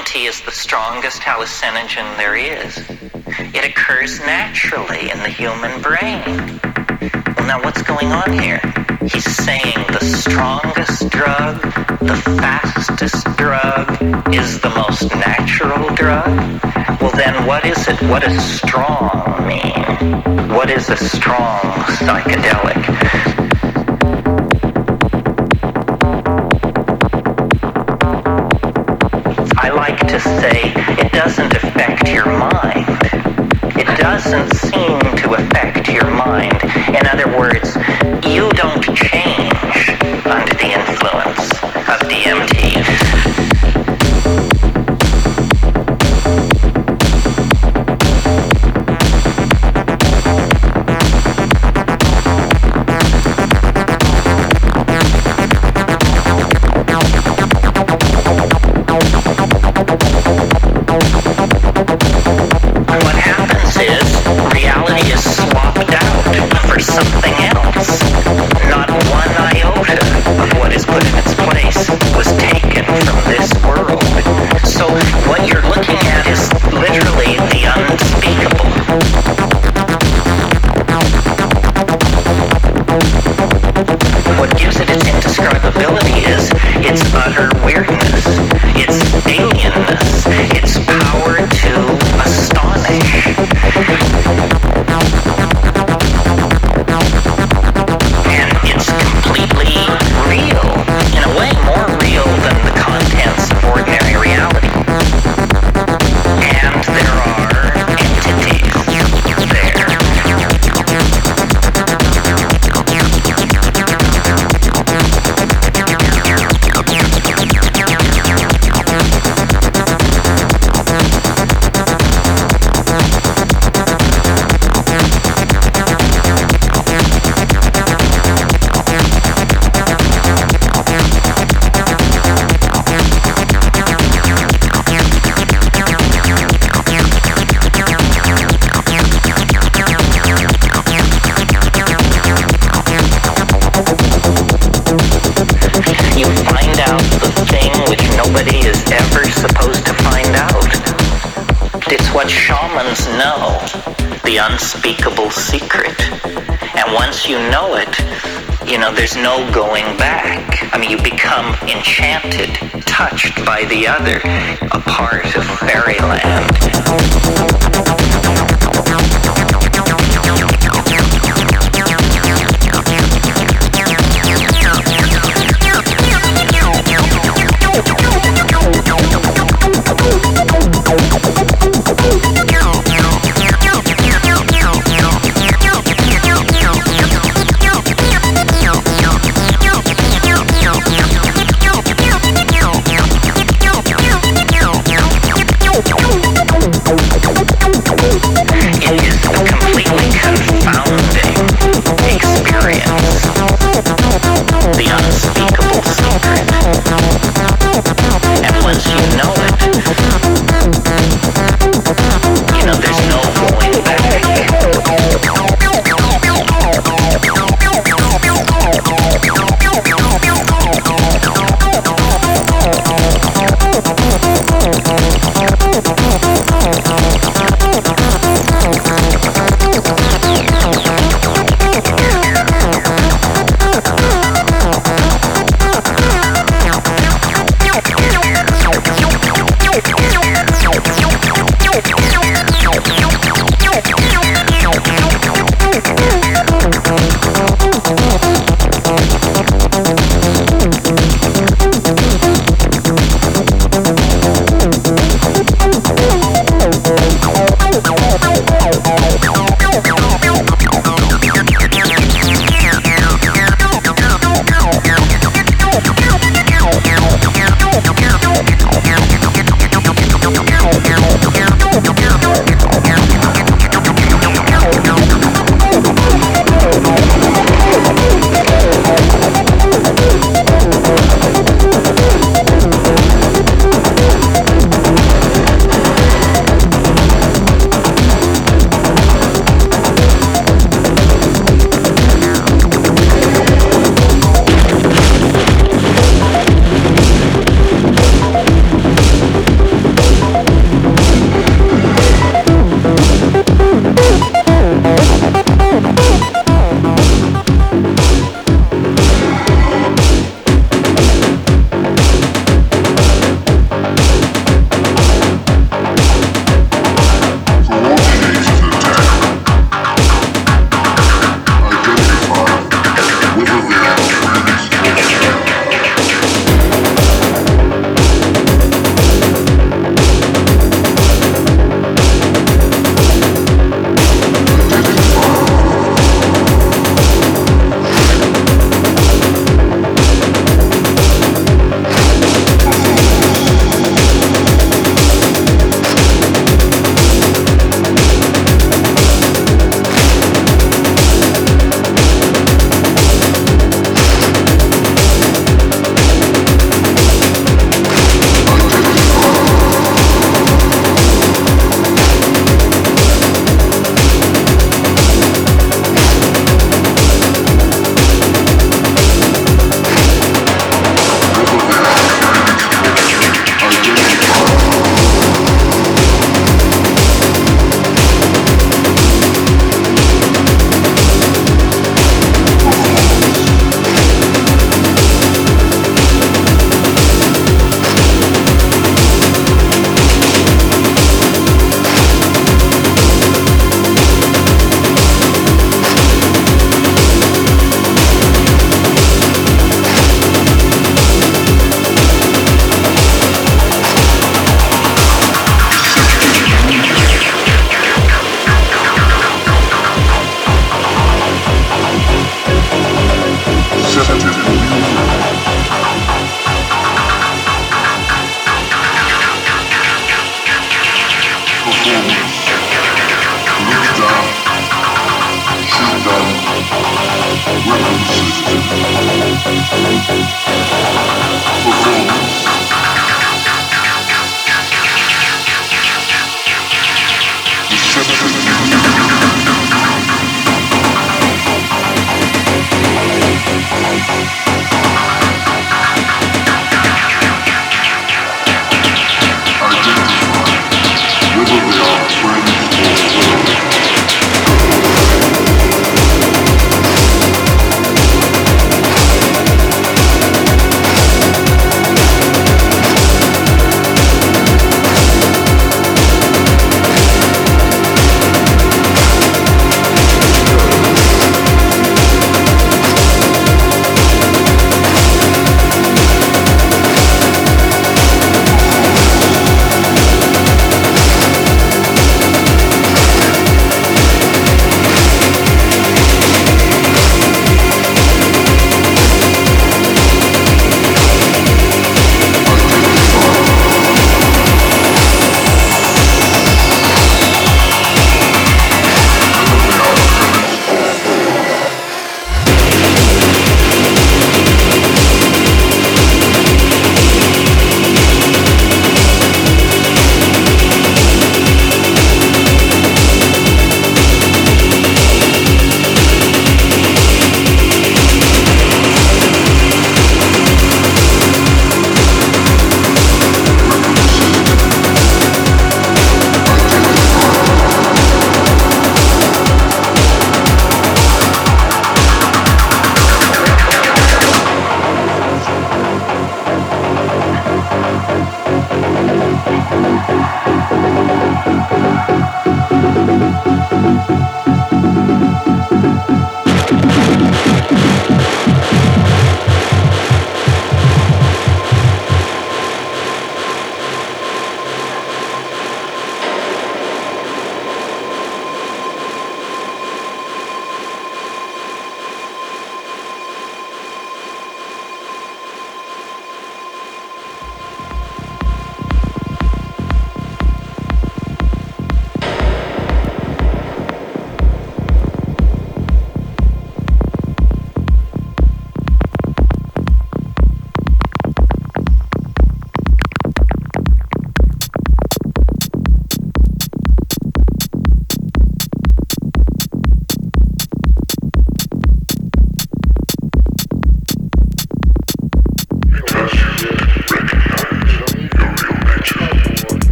DMT is the strongest hallucinogen there is. It occurs naturally in the human brain. Well, now what's going on here? He's saying the strongest drug, the fastest drug, is the most natural drug? Well, then what is it? What does strong mean? What is a strong psychedelic? Say it doesn't affect your mind. It doesn't seem to affect your mind. In other words, you don't change under the influence of DMT.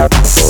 Música